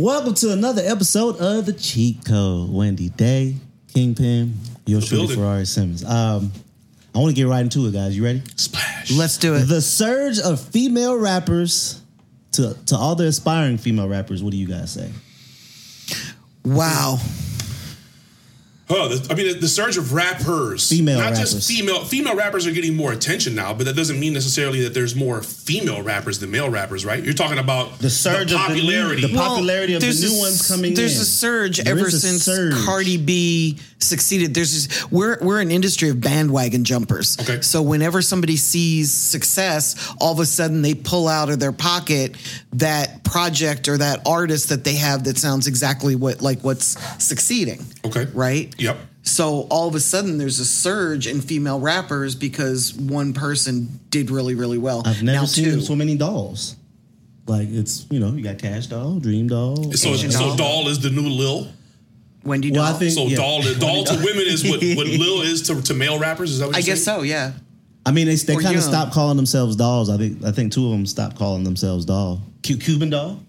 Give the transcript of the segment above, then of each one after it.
Welcome to another episode of the Cheat Code. Wendy Day, Kingpin, your truly building. Ferrari Simmons. Um, I want to get right into it, guys. You ready? Splash. Let's do it. The surge of female rappers to to all the aspiring female rappers. What do you guys say? Wow. Huh, the, I mean, the, the surge of rappers, Female not rappers. just female. Female rappers are getting more attention now, but that doesn't mean necessarily that there's more female rappers than male rappers, right? You're talking about The surge of the new- popularity. the popularity of the new a- ones coming in. There's in. a surge There ever a since surge. Cardi B succeeded. There's this, we're we're an industry of bandwagon jumpers. Okay. So whenever somebody sees success, all of a sudden they pull out of their pocket that project or that artist that they have that sounds exactly what like what's succeeding. okay, Right? Yep. So all of a sudden there's a surge in female rappers because one person did really, really well. I've never now seen two. so many dolls. Like it's you know you got Cash Doll, Dream Doll. So, Asian so doll. doll is the new Lil. Wendy Well, I Doll. think- So Yeah. doll, doll to women is what, what Lil is to, to male rappers. Is that what I you're guess saying? so, yeah. I mean, they they kind of young. stopped calling themselves dolls. I think I think two of them stopped calling themselves doll. Cu- Cuban doll.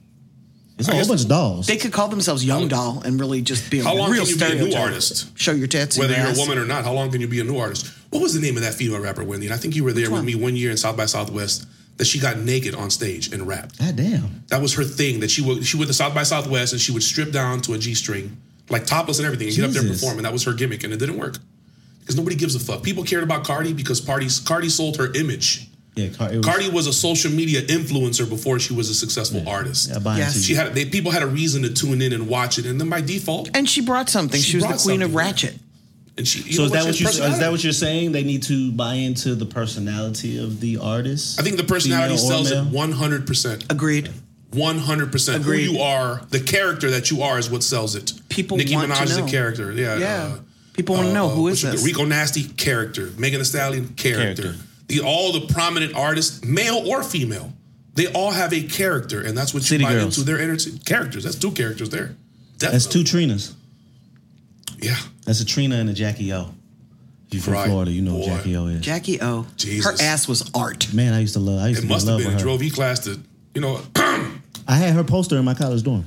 It's a I whole bunch of dolls. They could call themselves Young Doll and really just be a How long real can you be a new stereotype. artist? Show your tits. and Whether your you're a woman or not, how long can you be a new artist? What was the name of that female rapper, Wendy? And I think you were there with one? me one year in South by Southwest. That she got naked on stage and rapped. God damn. That was her thing. That she would she went to South by Southwest and she would strip down to a G string, like topless and everything, and Jesus. get up there and perform. And that was her gimmick, and it didn't work because nobody gives a fuck. People cared about Cardi because Cardi Cardi sold her image. Yeah, was, Cardi was a social media influencer before she was a successful yeah, artist. Yeah, yes. she had they, people had a reason to tune in and watch it, and then by default, and she brought something. She, she was the queen of Ratchet. And she, so is that what you is that what you're saying? They need to buy into the personality of the artist. I think the personality sells it 100. percent Agreed. 100% who you are, the character that you are is what sells it. People Nicki want Minaj to know. is a character. Yeah. Yeah. Uh, People want to uh, know uh, who is this? Rico Nasty character, Megan Thee Stallion character. character. The, all the prominent artists, male or female, they all have a character, and that's what City you buy girls. into. Their energy. characters. That's two characters there. Definitely. That's two Trinas. Yeah. That's a Trina and a Jackie O. You from right. Florida, you know Boy. Jackie O is. Jackie O. Jesus. Her ass was art. Man, I used to love. I used it to must love have been. Drove E class to, you know. I had her poster in my college dorm.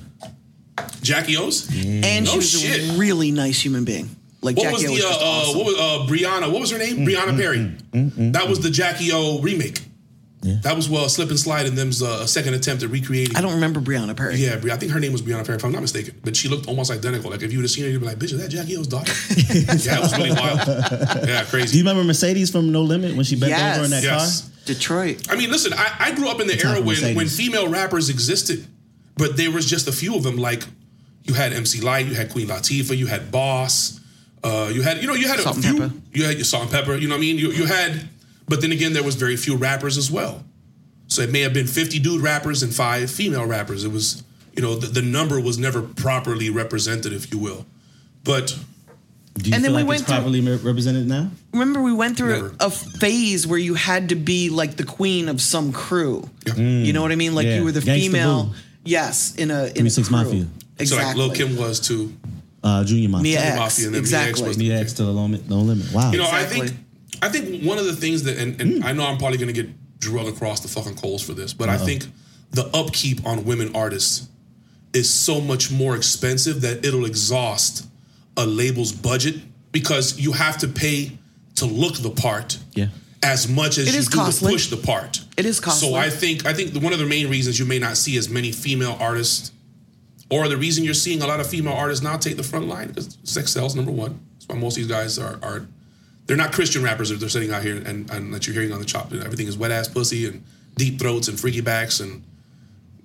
Jackie O's. And No she was shit. a really nice human being. Like What Jackie was O the was uh, just uh, awesome. what was uh, Brianna? What was her name? Brianna Perry. That was the Jackie O remake. Yeah. That was well slip and slide and them's uh, a second attempt at recreating. I don't remember Brianna Perry. Yeah, Bri- I think her name was Brianna Perry, if I'm not mistaken. But she looked almost identical. Like if you would have seen her, you'd be like, "Bitch, is that Jackie O's daughter?" yeah, it was really wild. Yeah, crazy. Do crazy. you remember Mercedes from No Limit when she bent Yes. over in that Yes. car? Detroit. I mean, listen, I, I grew up in the time era for when when female rappers existed, but there was just a few of them. Like you had MC Lyte, you had Queen Latifah, you had Boss, uh, you had you know you had Salt a few. Pepper. You had your Salt and Pepper. You know what I mean? You you had, but then again, there was very few rappers as well. So it may have been 50 dude rappers and five female rappers. It was, you know, the, the number was never properly represented, if you will. But Do you And feel then we like went it's through- properly re- represented now? Remember, we went through Never. a phase where you had to be like the queen of some crew. Yeah. You know what I mean? Like Yeah. you were the Gangsta female. Boo. Yes, in a in Three a Six crew. Mafia. Exactly. so like Lil Kim was too. Uh, Junior Mafia. Mia X. Mafia and then Mia X exactly. was- Mia X to the limit, no limit. Wow. You know, I Exactly. think I think mm. one of the things that and, and mm. I know I'm probably gonna get drug across the fucking coals for this, but I uh-huh. think the upkeep on women artists is so much more expensive that it'll exhaust a label's budget because you have to pay to look the part yeah. as much as It you is do costly. to push the part. It is costly. So I think I think one of the main reasons you may not see as many female artists, or the reason you're seeing a lot of female artists now take the front line because sex sells. Number one, that's why most of these guys are are they're not Christian rappers if they're sitting out here and, and that you're hearing on the chop. Everything is wet ass pussy and deep throats and freaky backs and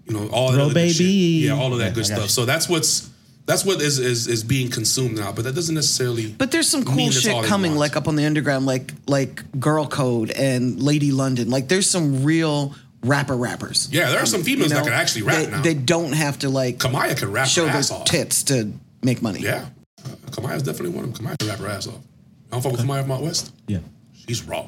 you know all that Bro, other good shit. baby. Yeah, all of that Yeah, good stuff. you. So that's what's that's what is, is is being consumed now. But that doesn't necessarily. But there's some cool shit coming, like up on the underground, like like Girl Code and Lady London. Like there's some real rapper rappers. yeah, there are some females You know, that can actually rap they, now. They don't have to like Kamaiyah can rap show her their ass off. tits to make money. Yeah, uh, Kamaiyah's definitely one of them. Kamaiyah can rap her ass off. I don't fuck with Kamaiyah from out west. Yeah. She's raw.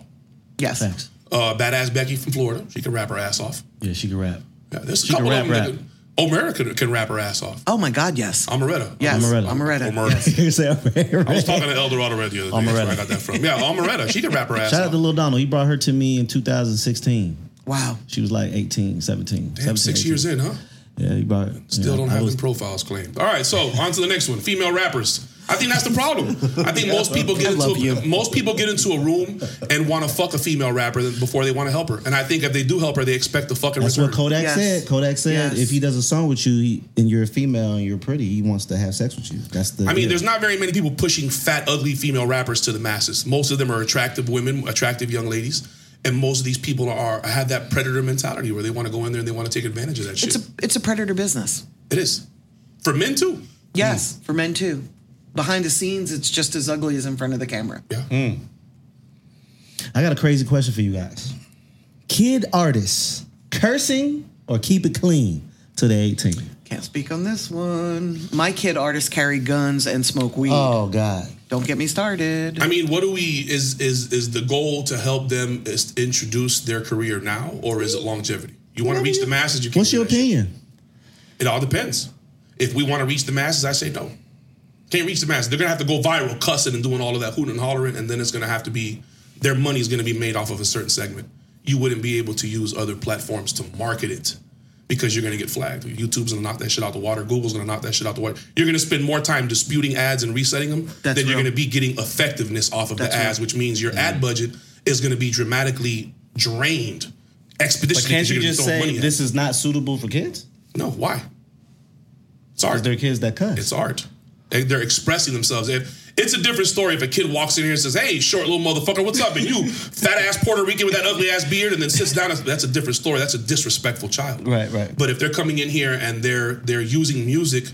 Yes. Facts. Uh, badass Becky from Florida. She can rap her ass off. Yeah, she can rap. Yeah, there's a She can couple rap, of them. rap. That can, Omerta can, can rap her ass off. Oh my God, yes. Amaretta. yes. Amaretta. Amaretta. Omerta. Yes. You say Amaretta. I was talking to El Dorado Red the other day. That's where Amaretta. I got that from. Yeah, Amaretta. She can rap her ass Shout out off. to Lil Donald. He brought her to me in 2016. Wow. She was like 18, 17. Damn, 17, six 18. years in, huh? Yeah, you brought. Still yeah, don't I have was- them profiles claimed. All right, so on to the next one. Female rappers. I think that's the problem. I think most people get into a, you. most people get into a room and want to fuck a female rapper before they want to help her. And I think if they do help her, they expect the fucking That's return. what Kodak Yes. said. Kodak said Yes. if he does a song with you he, and you're a female and you're pretty, he wants to have sex with you. That's the. I mean, deal. there's not very many people pushing fat, ugly female rappers to the masses. Most of them are attractive women, attractive young ladies, and most of these people are have that predator mentality where they want to go in there and they want to take advantage of that shit. It's a it's a predator business. it is for men too. Yes, mm. for men too. Behind the scenes, it's just as ugly as in front of the camera. Yeah. Hmm. I got a crazy question for you guys. Kid artists cursing or keep it clean to the 18. Can't speak on this one. My kid artists carry guns and smoke weed. Oh God. Don't get me started. I mean, what do we is is is the goal to help them is introduce their career now, or is it longevity? You want to reach the masses. You can't What's your that shit. opinion? It all depends. If we want to reach the masses, I say no. Can't reach the masses. They're gonna have to go viral, cussing and doing all of that hooting and hollering, and then it's gonna have to be their money is gonna be made off of a certain segment. You wouldn't be able to use other platforms to market it because you're gonna get flagged. YouTube's gonna knock that shit out of the water. Google's gonna knock that shit out of the water. You're gonna spend more time disputing ads and resetting them That's than you're gonna be getting effectiveness off of That's the ads, real. which means your ad mm-hmm. budget is gonna be dramatically drained But can't you just say this is not suitable for kids? No, why? It's Because art. they're kids that cuss. It's art. They- They're expressing themselves. If it's a different story if a kid walks in here and says, "Hey, short little motherfucker, what's up?" and you fat ass Puerto Rican with that ugly ass beard, and then sits down. That's a different story. That's a disrespectful child. Right, right. But if they're coming in here and they're they're using music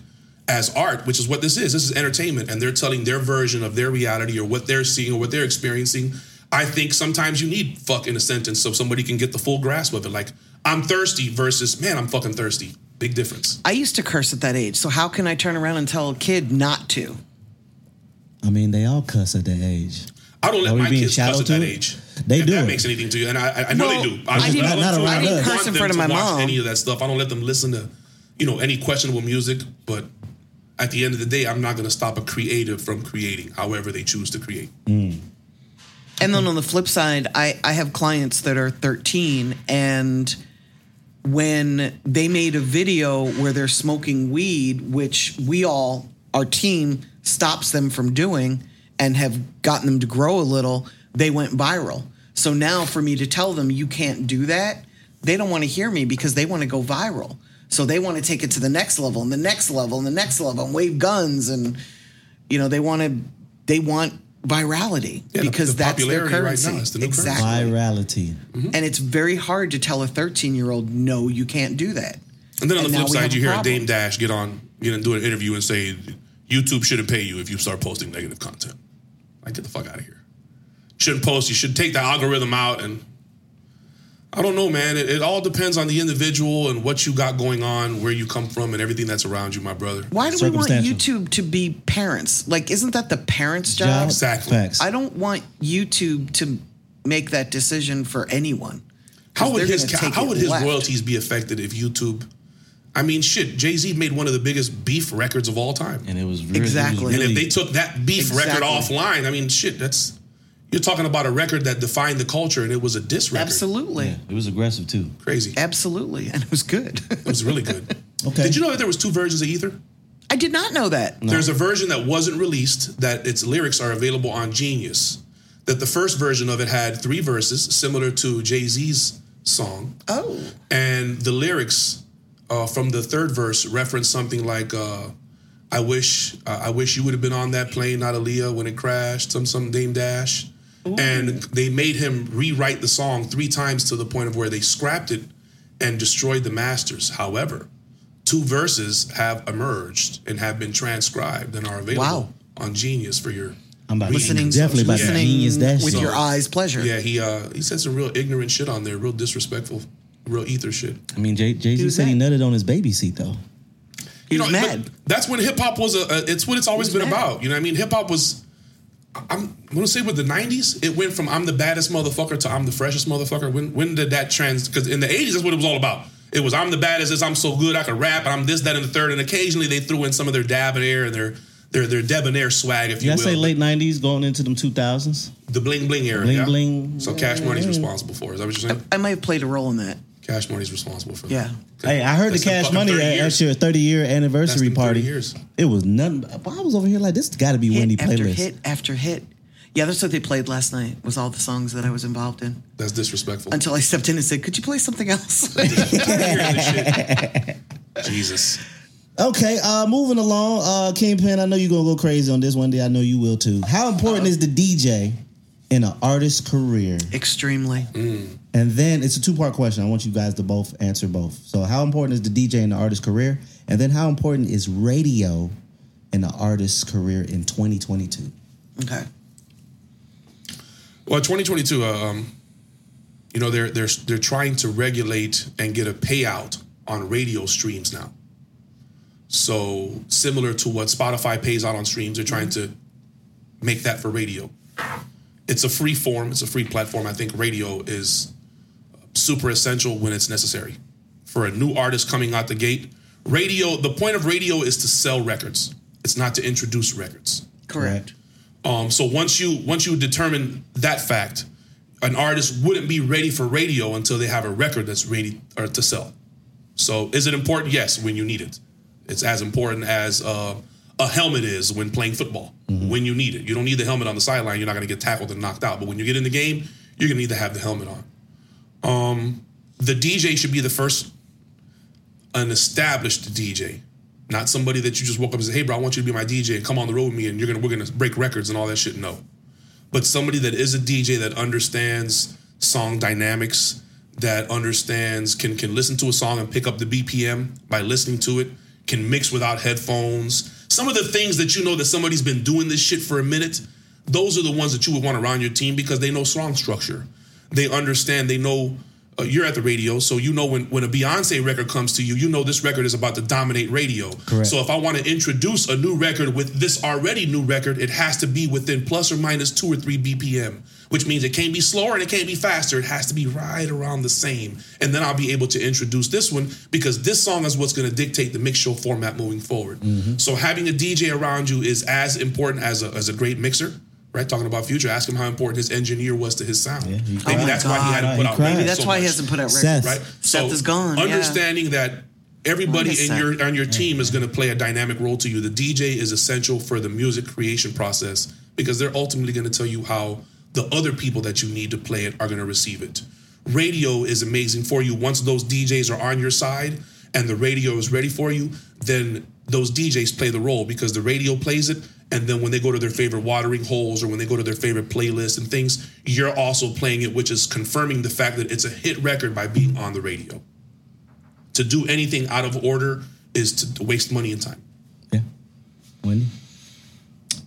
as art, which is what this is. This is entertainment, and they're telling their version of their reality or what they're seeing or what they're experiencing. I think sometimes you need fuck in a sentence so somebody can get the full grasp of it. Like I'm thirsty versus man, I'm fucking thirsty. Big difference. I used to curse at that age, so how can I turn around and tell a kid not to? I mean, they all cuss at that age. I don't let we my being kids cuss shallow at that too? age. They if do that it. makes anything to you, and I, I- I know Well, they do. I didn't- don't not around to- I don't us. curse in front of my watch mom. Any of that stuff. I don't let them listen to, you know, any questionable music. But at the end of the day, I'm not going to stop a creative from creating, however they choose to create. Mm. And then on the flip side, I, I have clients that are 13 and when they made a video where they're smoking weed, which we all, our team stops them from doing and have gotten them to grow a little, they went viral. So now for me to tell them you can't do that, they don't want to hear me because they want to go viral. So they want to take it to the next level and the next level and the next level and wave guns and you know they want to they want virality Yeah, because the that's their popularity right currency. now is the new currency. exactly. Virality. Mm-hmm. And it's very hard to tell a 13 year old, no, you can't do that. And then on And the flip side, you a hear a problem. Dame Dash get on, you know, do an interview and say YouTube shouldn't pay you if you start posting negative content. Like, get the fuck out of here. Shouldn't post. You should take the algorithm out. And I don't know, man. It, it all depends on the individual and what you got going on, where you come from, and everything that's around you, my brother. Why do we want YouTube to be parents? Like, isn't that the parents' job? Job. Exactly. Facts. I don't want YouTube to make that decision for anyone. How would his gonna how would his left. royalties be affected if YouTube? I mean, shit. Jay Z made one of the biggest beef records of all time. And it was really, Exactly. It was And if they took that beef record offline, I mean, shit, that's you're talking about a record that defined the culture, and it was a diss record. Absolutely. yeah, it was aggressive too. crazy. Absolutely. And it was good. It was really good. Okay. Did you know that there was two versions of Ether? I did not know that. There's a version that wasn't released that its lyrics are available on Genius. That the first version of it had three verses, similar to Jay Z's song, Oh. and the lyrics uh, from the third verse reference something like uh, "I wish uh, I wish you would have been on that plane, not Aaliyah, when it crashed." Some some Dame Dash, and they made him rewrite the song three times to the point of where they scrapped it and destroyed the masters. However, two verses have emerged and have been transcribed and are available Wow. on Genius for your. I'm about Listening, definitely about Yeah. genius listening dash. with song. your eyes pleasure. Yeah, he uh, he said some real ignorant shit on there, real disrespectful, real ether shit. I mean, Jay Z Who's said he nutted on his baby seat though. He was know, but mad. That's when hip hop was a, a. It's what it's always been mad. about. You know, what I mean, hip hop was. I'm gonna say with the '90s, it went from "I'm the baddest motherfucker" to "I'm the freshest motherfucker." When when did that trans? Because in the '80s, that's what it was all about. It was "I'm the baddest," this, "I'm so good, I can rap," and I'm this, that, and the third. And occasionally they threw in some of their debonair and their their their debonair swag, if you Yeah, I will. say late '90s, going into them 2000s. the bling bling era. Bling yeah? bling. So Cash Money's responsible for. it. Is that what you're saying? I might have played a role in that. Cash Money's responsible for that. Yeah. Hey, I heard That's the Cash fucking Money 30 at, years. at your 30 year That's anniversary been 30 party. years. It was nothing. I was over here like this got to be Wendy hit after playlist. hit after hit. Yeah, that's what they played last night. Was all the songs that I was involved in. That's disrespectful. Until I stepped in and said, "Could you play something else?" Hearing this shit. Jesus. Okay, uh, moving along. Uh, Kingpin, I know you're gonna go crazy on this one day. I know you will too. How important Uh-huh. is the DJ in an artist's career? Extremely. And then it's a two part question. I want you guys to both answer both. So, how important is the DJ in the artist's career? And then, how important is radio in the artist's career in 2022? Okay. Well, 2022, uh, um, you know, they're they're they're trying to regulate and get a payout on radio streams now. So similar to what Spotify pays out on streams, they're trying to make that for radio. It's a free form. It's a free platform. I think radio is super essential when it's necessary. For a new artist coming out the gate, radio. The point of radio is to sell records. It's not to introduce records. Correct. Um, so once you once you determine that fact, an artist wouldn't be ready for radio until they have a record that's ready or to sell. So is it important? Yes, when you need it. It's as important as uh, a helmet is when playing football. When you need it, you don't need the helmet on the sideline. You're not going to get tackled and knocked out. But when you get in the game, you're going to need to have the helmet on. Um, the DJ should be the first, an established DJ, not somebody that you just woke up and say, "Hey, bro, I want you to be my DJ and come on the road with me, and you're gonna we're gonna break records and all that shit." No, but somebody that is a DJ that understands song dynamics, that understands can can listen to a song and pick up the BPM by listening to it, can mix without headphones. Some of the things that you know that somebody's been doing this shit for a minute, those are the ones that you would want around your team because they know strong structure. They understand, they know uh, you're at the radio, so you know when, when a Beyonce record comes to you, you know this record is about to dominate radio. Correct. So if I want to introduce a new record with this already new record, it has to be within plus or minus two or three BPM, which means it can't be slower and it can't be faster. It has to be right around the same. And then I'll be able to introduce this one because this song is what's going to dictate the mix show format moving forward. So having a DJ around you is as important as a, as a great mixer. Right, talking about future, ask him how important his engineer was to his sound. Yeah, Maybe cried. that's why he had to my put God, out he cried. radio Maybe that's so why he hasn't put out records. Seth. right? Seth is gone, yeah. Understanding that everybody in Seth? your on your team is going to play a dynamic role to you. The DJ is essential for the music creation process because they're ultimately going to tell you how the other people that you need to play it are going to receive it. Radio is amazing for you. Once those DJs are on your side and the radio is ready for you, then those DJs play the role because the radio plays it. And then when they go to their favorite watering holes or when they go to their favorite playlists and things, you're also playing it, which is confirming the fact that it's a hit record by being on the radio. To do anything out of order is to waste money and time. Yeah. Wendy?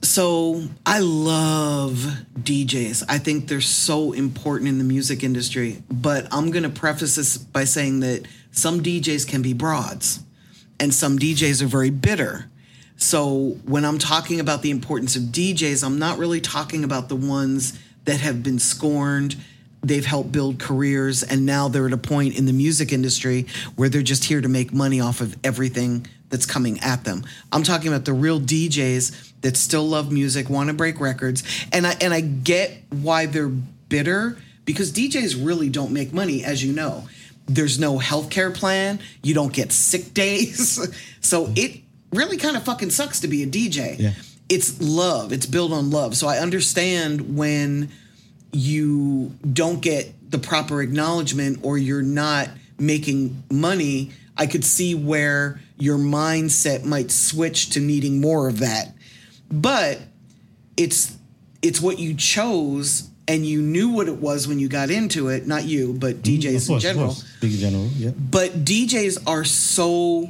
So I love DJs. I think they're so important in the music industry. But I'm going to preface this by saying that some DJs can be broads and some DJs are very bitter. So when I'm talking about the importance of DJs, I'm not really talking about the ones that have been scorned. They've helped build careers, and now they're at a point in the music industry where they're just here to make money off of everything that's coming at them. I'm talking about the real DJs that still love music, want to break records, and I and I get why they're bitter because DJs really don't make money, as you know. There's no healthcare plan. You don't get sick days, so it really kind of fucking sucks to be a DJ. Yeah. It's love. It's built on love. So I understand when you don't get the proper acknowledgement or you're not making money, I could see where your mindset might switch to needing more of that. But it's it's what you chose and you knew what it was when you got into it, not you, but DJs Mm, course, in general. in general, yeah. But DJs are so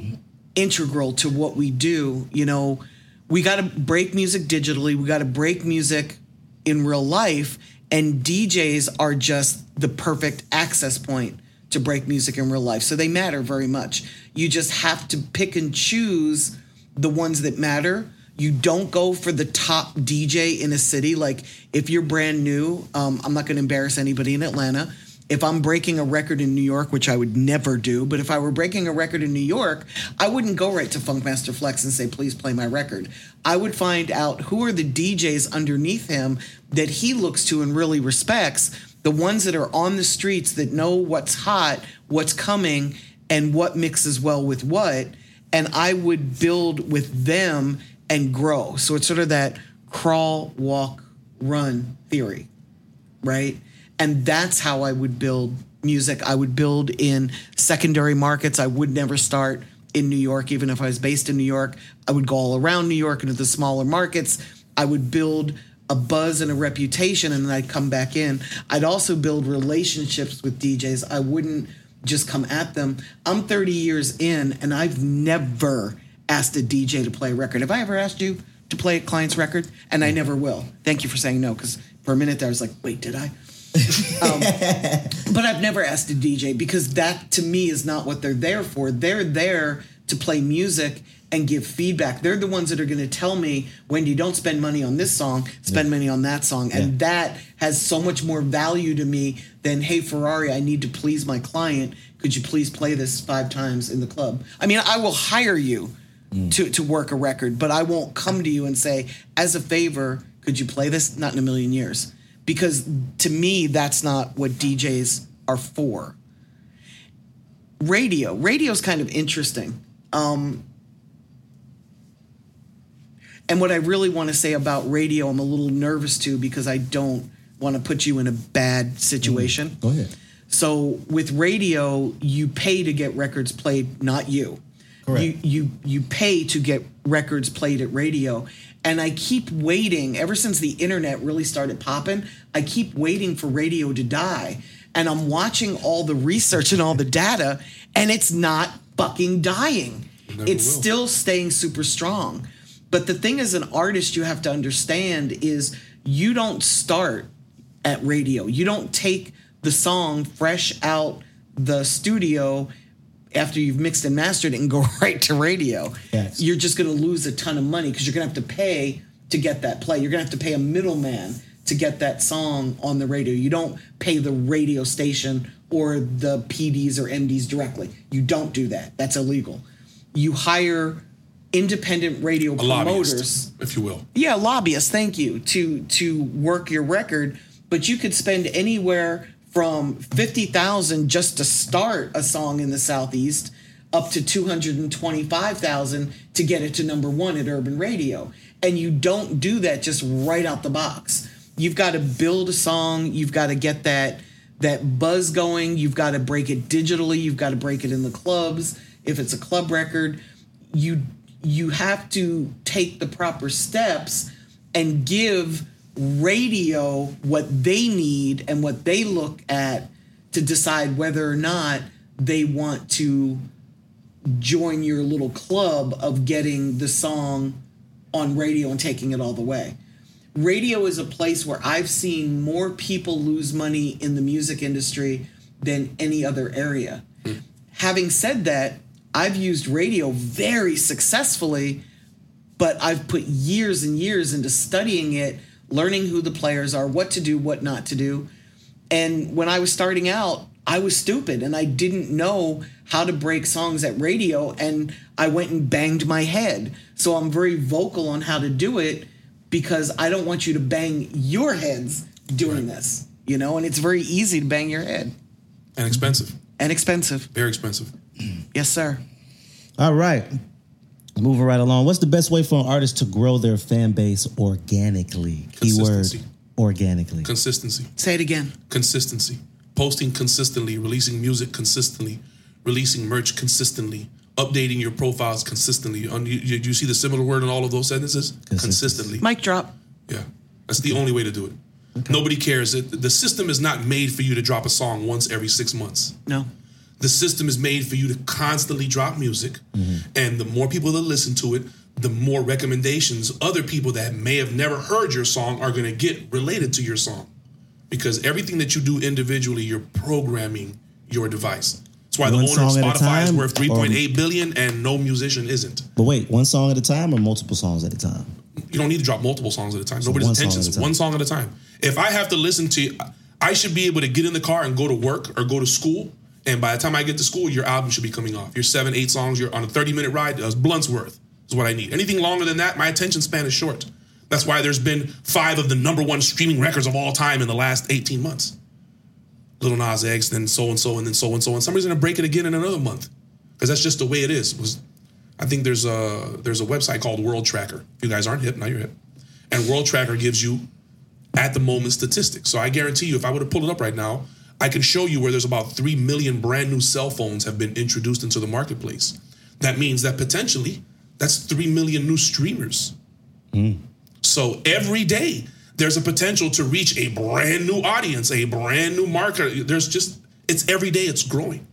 integral to what we do. You know, we got to break music digitally, we got to break music in real life, and DJs are just the perfect access point to break music in real life. So they matter very much. You just have to pick and choose the ones that matter. You don't go for the top DJ in a city. Like if you're brand new, um, I'm not going to embarrass anybody in Atlanta if I'm breaking a record in New York, which I would never do, but if I were breaking a record in New York, I wouldn't go right to Funkmaster Flex and say, please play my record. I would find out who are the DJs underneath him that he looks to and really respects the ones that are on the streets that know what's hot, what's coming, and what mixes well with what. And I would build with them and grow. So it's sort of that crawl, walk, run theory, right? And that's how I would build music. I would build in secondary markets. I would never start in New York, even if I was based in New York. I would go all around New York into the smaller markets. I would build a buzz and a reputation, and then I'd come back in. I'd also build relationships with DJs. I wouldn't just come at them. I'm 30 years in, and I've never asked a DJ to play a record. Have I ever asked you to play a client's record? And I mm. never will. Thank you for saying no, because for a minute there I was like, wait, did I? um, but I've never asked a DJ because that to me is not what they're there for. They're there to play music and give feedback. They're the ones that are going to tell me, Wendy, don't spend money on this song, spend money on that song. And that has so much more value to me than, hey, Ferrari, I need to please my client. Could you please play this five times in the club? I mean, I will hire you to, to work a record, but I won't come to you and say, as a favor, could you play this? Not in a million years. Because to me, that's not what DJs are for. Radio. Radio's kind of interesting. Um, and what I really want to say about radio, I'm a little nervous too because I don't want to put you in a bad situation. Go ahead. So with radio, you pay to get records played, not you. Correct. You you you pay to get records played at radio. And I keep waiting ever since the internet really started popping, I keep waiting for radio to die. And I'm watching all the research and all the data, and it's not fucking dying. never It's will. still staying super strong. But the thing as an artist you have to understand is you don't start at radio. You don't take the song fresh out the studio after you've mixed and mastered it and go right to radio. Yes. You're just going to lose a ton of money because you're going to have to pay to get that play. You're going to have to pay a middleman to get that song on the radio. You don't pay the radio station or the PDs or MDs directly. You don't do that. That's illegal. You hire independent radio A promoters lobbyist, if you will. yeah lobbyists thank you to to work your record but you could spend anywhere from 50,000 just to start a song in the southeast up to 225,000 to get it to number 1 at urban radio. And you don't do that just right out the box. You've got to build a song. You've got to get that that buzz going. You've got to break it digitally. You've got to break it in the clubs. If it's a club record you you have to take the proper steps and give radio what they need and what they look at to decide whether or not they want to join your little club of getting the song on radio and taking it all the way. Radio is a place where I've seen more people lose money in the music industry than any other area. Having said that, I've used radio very successfully, but I've put years and years into studying it, learning who the players are, what to do, what not to do. And when I was starting out, I was stupid and I didn't know how to break songs at radio and I went and banged my head. So I'm very vocal on how to do it because I don't want you to bang your heads doing this, you know, and it's very easy to bang your head And expensive. and expensive. Very expensive. Yes, sir. All right. Moving right along. What's the best way for an artist to grow their fan base organically? Keyword Consistency. organically. Consistency. Say it again. Consistency. Posting consistently, releasing music consistently, releasing merch consistently, updating your profiles consistently. Un- you, you, you see the similar word in all of those sentences? Consistently. Mic drop. Yeah. That's the only way to do it. Nobody cares. It, the system is not made for you to drop a song once every six months. No. The system is made for you to constantly drop music, mm-hmm. and the more people that listen to it, the more recommendations other people that may have never heard your song are going to get related to your song. Because everything that you do individually, you're programming your device. That's why One the owner of Spotify is worth 3.8 billion and no musician isn't. But wait, one song at a time or multiple songs at a time? You don't need to drop multiple songs at a time. Nobody's attention is one song at a time. If I have to listen to, I should be able to get in the car and go to work or go to school. And by the time I get to school, your album should be coming off. Your seven, eight songs, you're on a 30 minute ride, blunts worth is what I need. Anything longer than that, my attention span is short. That's why there's been five of the number one streaming records of all time in the last 18 months. Lil Nas X, then so and so, and then so and so, and somebody's gonna break it again in another month because that's just the way it is. Was I think there's a there's a website called World Tracker. You guys aren't hip, now you're hip. And World Tracker gives you at the moment statistics. So I guarantee you, if I were to pull it up right now, I can show you where there's about three million brand new cell phones have been introduced into the marketplace. That means that potentially that's three million new streamers. Mm. So every day there's a potential to reach a brand new audience, a brand new market. There's just it's every day it's growing.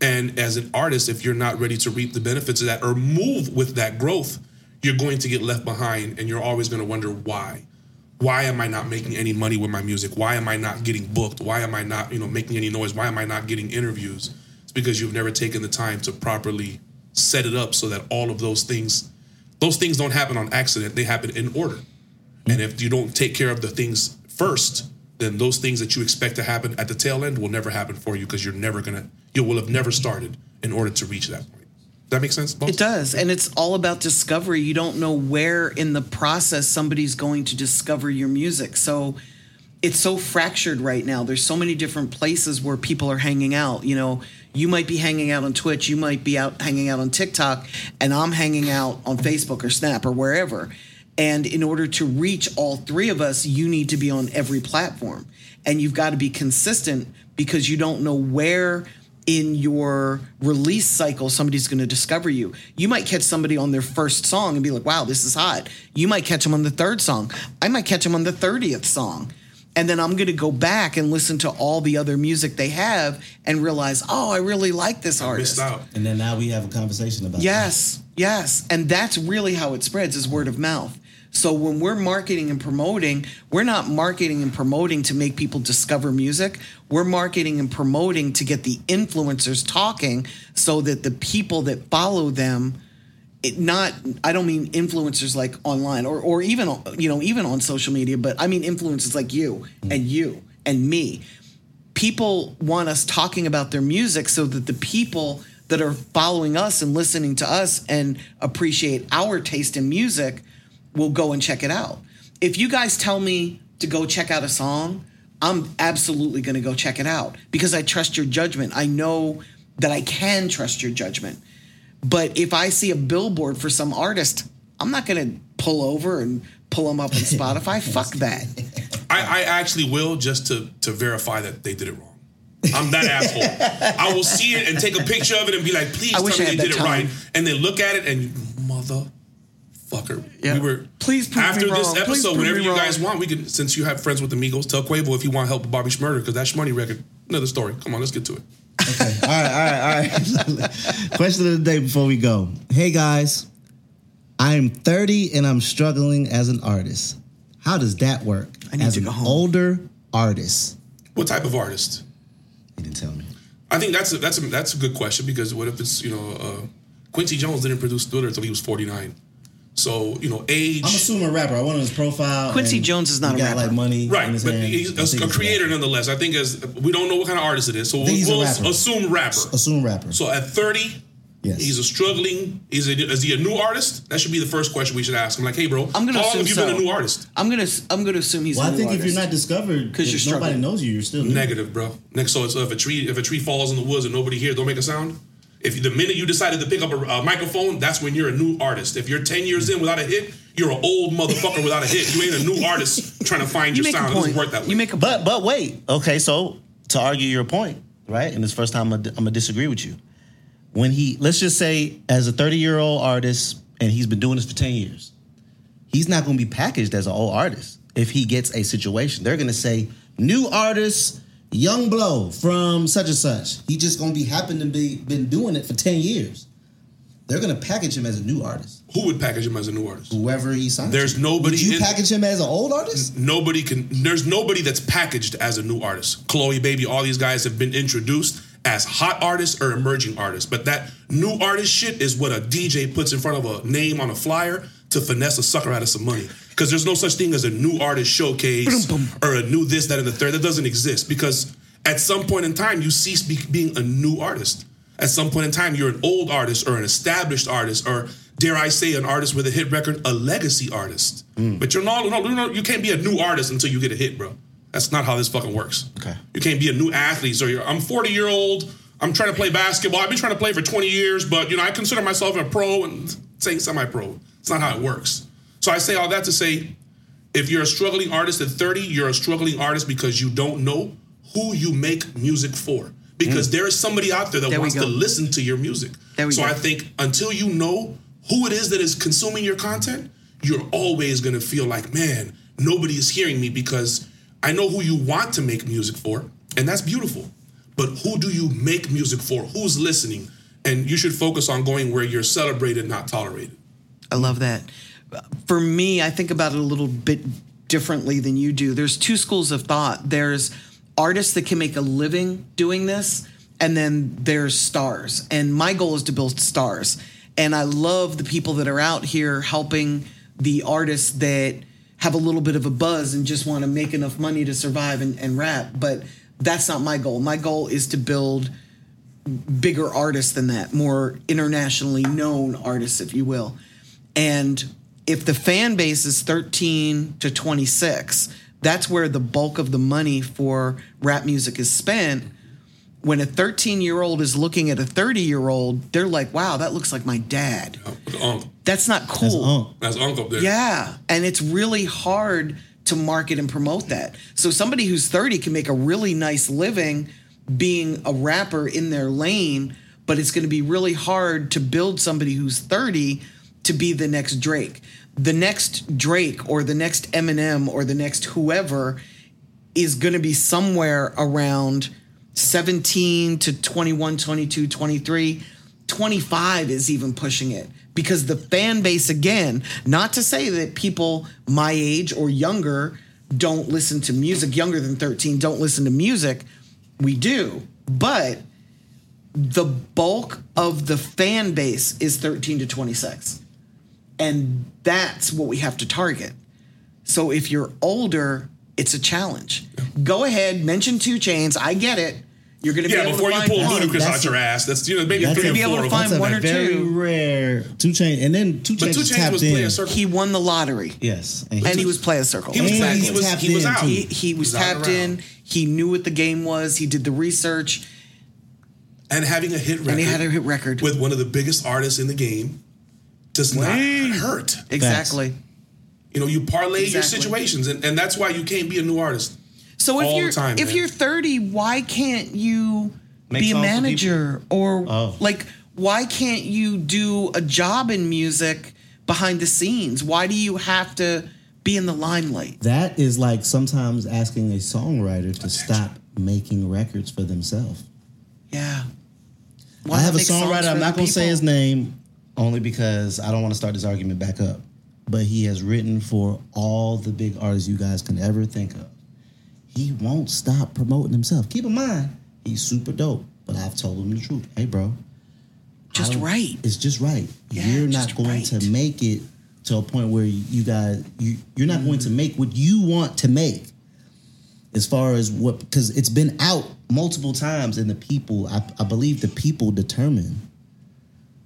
And as an artist, if you're not ready to reap the benefits of that or move with that growth, you're going to get left behind and you're always going to wonder why. Why am I not making any money with my music? Why am I not getting booked? Why am I not, you know, making any noise? Why am I not getting interviews? It's because you've never taken the time to properly set it up so that all of those things those things don't happen on accident. They happen in order. And if you don't take care of the things first, then those things that you expect to happen at the tail end will never happen for you because you're never gonna you will have never started in order to reach that point. That makes sense? boss? It does. And it's all about discovery. You don't know where in the process somebody's going to discover your music. So it's so fractured right now. There's so many different places where people are hanging out. You know, you might be hanging out on Twitch, you might be out hanging out on TikTok, and I'm hanging out on Facebook or Snap or wherever. And in order to reach all three of us, you need to be on every platform. And you've got to be consistent because you don't know where in your release cycle somebody's going to discover you. You might catch somebody on their first song and be like, wow, this is hot. You might catch them on the third song. I might catch them on the 30th song. And then I'm going to go back and listen to all the other music they have and realize, oh, I really like this artist. Out. And then now we have a conversation about Yes, yes. And that's really how it spreads is word of mouth. So when we're marketing and promoting, we're not marketing and promoting to make people discover music. We're marketing and promoting to get the influencers talking so that the people that follow them it not I don't mean influencers like online or or even you know even on social media, but I mean influencers like you and you and me people want us talking about their music so that the people that are following us and listening to us and appreciate our taste in music will go and check it out. If you guys tell me to go check out a song, I'm absolutely going to go check it out because I trust your judgment. I know that I can trust your judgment. But if I see a billboard for some artist, I'm not going to pull over and pull them up on Spotify. Fuck that. I, I actually will just to to verify that they did it wrong. I'm that asshole. I will see it and take a picture of it and be like, please I tell wish me I they did that it right. And then look at it and motherfucker. Yeah. We were Please prove me after this wrong. Episode, prove whenever you wrong. guys want, we can since you have friends with Amigos, tell Quavo if you want help with Bobby Shmurda, because that Shmoney record, another story. Come on, let's get to it. Okay. All right, all right, all right. Question of the day before we go. Hey guys, I'm 30 and I'm struggling as an artist. How does that work? I need as to an home. older artist. What type of artist? He didn't tell me. I think that's a, that's a, that's a good question because what if it's you know uh, Quincy Jones didn't produce Thriller until he was 49. So you know age. I'm assuming a rapper. I went on his profile. Quincy Jones is not he a got rapper. like money. Right, in his but hand. He's think a, a he's creator rapper. nonetheless. I think as we don't know what kind of artist it is, so we'll, think he's a we'll rapper. assume rapper. Assume rapper. So at 30, Yes. he's a struggling. He's a, is he a new artist? That should be the first question we should ask him. Like, hey, bro, I'm gonna how long assume have you so. been a new artist? I'm gonna I'm gonna assume he's. well, a I new think if artist. you're not discovered, because you're nobody struggling. knows you, you're still new. Negative, bro. Next, so, so if a tree if a tree falls in the woods and nobody here, don't make a sound. If the minute you decided to pick up a, a microphone, that's when you're a new artist. If you're 10 years in without a hit, you're an old motherfucker without a hit. You ain't a new artist trying to find you your make sound. a It point. doesn't work that way. You make a But but wait, okay. So to argue your point, right? And this first time I'm gonna disagree with you. When he, let's just say, as a 30 year old artist, and he's been doing this for 10 years, he's not going to be packaged as an old artist. If he gets a situation, they're going to say new artist, young blow from such and such. He just to be happen to be been doing it for 10 years. They're to package him as a new artist. Who would package him as a new artist? Whoever he signs. There's nobody Would you in- package him as an old artist? nobody can there's nobody that's packaged as a new artist chloe baby all these guys have been introduced as hot artists or emerging artists but that new artist shit is what a dj puts in front of a name on a flyer to finesse a sucker out of some money because there's no such thing as a new artist showcase or a new this that and the third that doesn't exist because at some point in time you cease be- being a new artist at some point in time you're an old artist or an established artist or dare I say, an artist with a hit record, a legacy artist. Mm. But you're not, no, no, you can't be a new artist until you get a hit, bro. That's not how this fucking works. Okay. You can't be a new athlete. So you're, I'm 40 year old. I'm trying to play basketball. I've been trying to play for 20 years, but you know I consider myself a pro and saying semi-pro. It's not how it works. So I say all that to say, if you're a struggling artist at 30, you're a struggling artist because you don't know who you make music for. Because there is somebody out there that Mm. There wants to listen to your music. So go. I think until you know who it is that is consuming your content, you're always gonna feel like, man, nobody is hearing me because I know who you want to make music for, and that's beautiful. But who do you make music for? Who's listening? And you should focus on going where you're celebrated, not tolerated. I love that. For me, I think about it a little bit differently than you do. There's two schools of thought. There's artists that can make a living doing this, and then there's stars. And my goal is to build stars. And I love the people that are out here helping the artists that have a little bit of a buzz and just want to make enough money to survive and, and rap. But that's not my goal. My goal is to build bigger artists than that, more internationally known artists, if you will. And if the fan base is 13 to 26, that's where the bulk of the money for rap music is spent. When a 13 year old is looking at a 30 year old, they're like, wow, that looks like my dad. Oh, that's That's not That's cool. That's Unc up there. Yeah. And it's really hard to market and promote that. So somebody who's 30 can make a really nice living being a rapper in their lane, but it's going to be really hard to build somebody who's 30 to be the next Drake. The next Drake or the next Eminem or the next whoever is going to be somewhere around 17 to 21, 22, 23. 25 is even pushing it because the fan base, again, not to say that people my age or younger don't listen to music, younger than 13 don't listen to music. We do. But the bulk of the fan base is 13 to 26. And that's what we have to target. So if you're older, it's a challenge. Go ahead, mention 2 Chainz. I get it. You're going to be Yeah, able before to you find pull one. Ludacris That's- out your ass, that's you know maybe That's three a- or be able to find one or very two. rare two chain, and then two But chains Two was Chains tapped was playing in. a circle. He won the lottery. Yes, and he was play a circle. He was, And tapped- he he was was, he was in, out. he, he was out tapped in. He knew what the game was. He did the research, and having a hit record. and he had a hit record. with one of the biggest artists in the game does not hurt. exactly. You know, you parlay your situations, and, and that's why you can't be a new artist. So if all you're time, if man. you're 30, why can't you Make be a manager or Oh. like why can't you do a job in music behind the scenes? Why do you have to be in the limelight? That is like sometimes asking a songwriter to stop making records for themselves. Yeah. Why I have a songwriter. I'm not going to say his name only because I don't want to start this argument back up. But he has written for all the big artists you guys can ever think of. He won't stop promoting himself. Keep in mind, he's super dope. But I've told him the truth. Hey, bro, Just right. It's just right. Yeah, you're not going right. to make it to a point where you guys you you're not going to make what you want to make. As far as what, because it's been out multiple times, and the people, I, I believe, the people determine.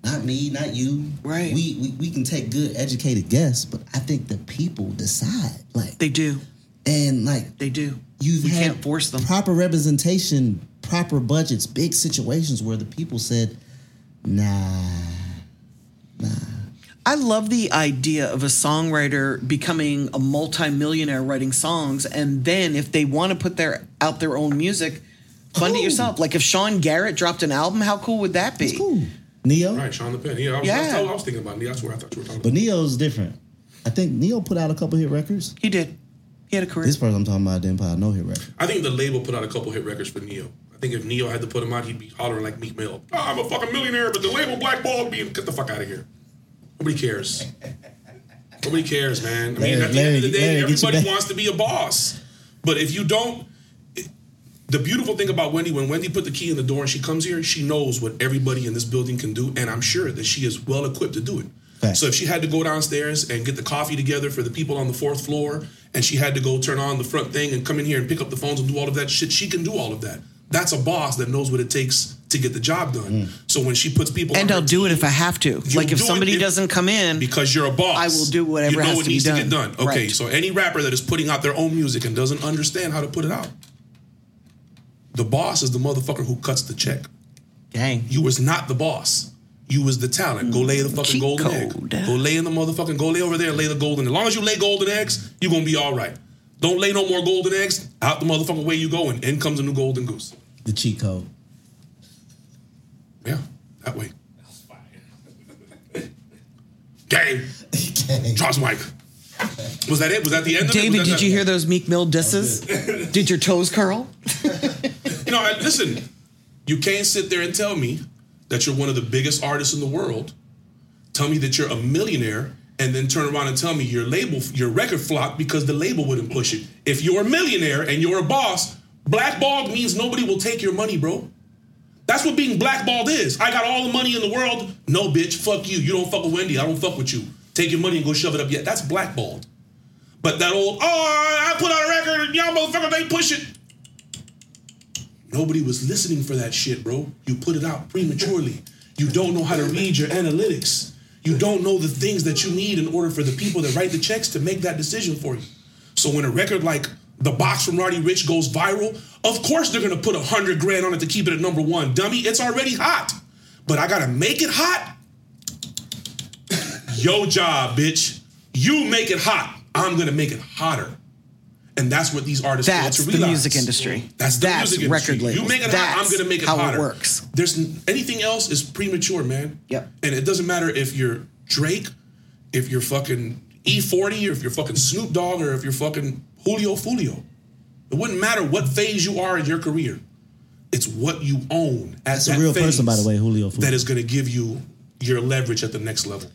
Not me, not you. Right. We, we we can take good, educated guess, but I think the people decide. Like, They do. and like They do. you've can't force them. proper representation, proper budgets, big situations where the people said, "Nah, nah. I love the idea of a songwriter becoming a multimillionaire writing songs, and then if they want to put their out their own music, fund it yourself. Like if Sean Garrett dropped an album, how cool would that be? it's cool." Ne-Yo, Right, Sean the Pen. Yeah, I was, Yeah. That's, I was thinking about Ne-Yo. That's where I thought you were talking about. but about. Ne-Yo's different. I think Ne-Yo put out a couple hit records. He did. He had a career. This person I'm talking about didn't put out no hit record. I think the label put out a couple hit records for Ne-Yo. I think if Ne-Yo had to put them out, he'd be hollering like Meek Mill. "Oh, I'm a fucking millionaire, but the label blackballed me. Get the fuck out of here. Nobody cares. Nobody cares, man. I mean, Larry, at the end of the day, Larry, everybody wants to be a boss. But if you don't, it- the beautiful thing about Wendy, when Wendy put the key in the door and she comes here, she knows what everybody in this building can do, and I'm sure that she is well equipped to do it. Facts. So if she had to go downstairs and get the coffee together for the people on the fourth floor, and she had to go turn on the front thing and come in here and pick up the phones and do all of that shit, she can do all of that. That's a boss that knows what it takes to get the job done. Mm. So when she puts people And on I'll her do it if I have to. Like if somebody if- doesn't come in, because you're a boss. I will do whatever you know has what to be needs to get done. done. Okay, Right. so any rapper that is putting out their own music and doesn't understand how to put it out, the boss is the motherfucker who cuts the check. Gang. You was not the boss. You was the talent. Go lay the mm, fucking Cheat golden code. egg. Go lay in the motherfucking. Go lay over there and lay the golden. As long as you lay golden eggs, you gonna be all right. Don't lay no more golden eggs. Out the motherfucking way you go, and in comes a new golden goose. The cheat code. Yeah, that way. Gang. Okay. Drops mic. Was that it? Was that the end of it? David, that did you hear those Meek Mill disses? did your toes curl? You know, I- listen, you can't sit there and tell me that you're one of the biggest artists in the world, tell me that you're a millionaire, and then turn around and tell me your label, your record flopped because the label wouldn't push it. If you're a millionaire and you're a boss, blackballed means nobody will take your money, bro. That's what being blackballed is. I got all the money in the world. No, bitch, fuck you. You don't fuck with Wendy. I don't fuck with you. Take your money and go shove it up. Yeah, that's blackballed. But that old, oh, I put out a record and y'all motherfuckers, they push it. Nobody was listening for that shit, bro. You put it out prematurely. You don't know how to read your analytics. You don't know the things that you need in order for the people that write the checks to make that decision for you. So when a record like The Box from Roddy Ricch goes viral, of course they're gonna put a hundred grand on it to keep it at number one. Dummy, it's already hot. But I gotta make it hot. Yo job, bitch. You make it hot. I'm gonna make it hotter. And that's what these artists fail That's to the music industry. That's the That's music industry. record labels. You make it hot, That's I'm gonna make it how it hotter. works. There's anything else is premature, man. Yep. And it doesn't matter if you're Drake, if you're fucking E40, or if you're fucking Snoop Dogg, or if you're fucking Julio Foolio. It wouldn't matter what phase you are in your career. It's what you own. At That's a real phase person, by the way, Julio Foolio. That is going to give you your leverage at the next level.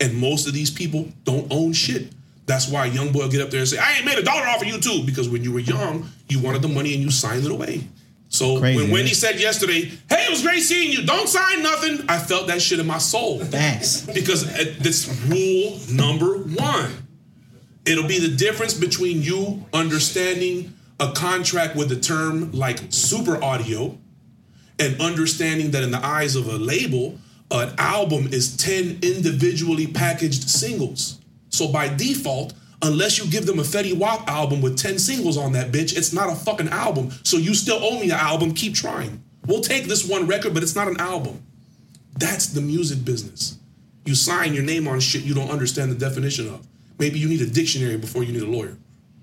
And most of these people don't own shit. That's why a young boy will get up there and say, "I ain't made a dollar off of you too," because when you were young, you wanted the money and you signed it away. So Crazy, when Wendy said yesterday, "Hey, it was great seeing you. Don't sign nothing," I felt that shit in my soul Facts. because uh, that's rule number one. It'll be the difference between you understanding a contract with a term like super audio and understanding that in the eyes of a label, an album is 10 individually packaged singles. So by default, unless you give them a Fetty Wap album with 10 singles on that bitch, it's not a fucking album. So you still owe me an album, keep trying. We'll take this one record, but it's not an album. That's the music business. You sign your name on shit you don't understand the definition of. Maybe you need a dictionary before you need a lawyer.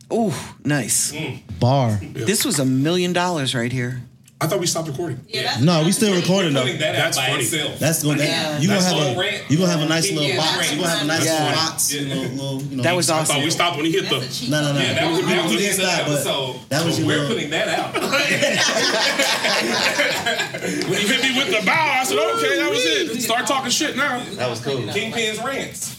Oh, nice. Bar. This was a million dollars right here. I thought we stopped recording. Yeah, that's No, we still recording though. putting that That's out by funny. itself. That's going. That, you gonna That's have all a rant. you gonna have a nice little Yeah, box. that's You gonna have a nice Yeah. little box. Yeah. Little, little, you know, That was I awesome. thought we stopped when he hit the. No, no, no. Yeah, that was, We- that we was did the end of the stop, but episode. That was so your we're little- putting that out. When he hit me with the bow, I said, okay, that was it. Start talking shit now. That was cool. Kingpin's rants.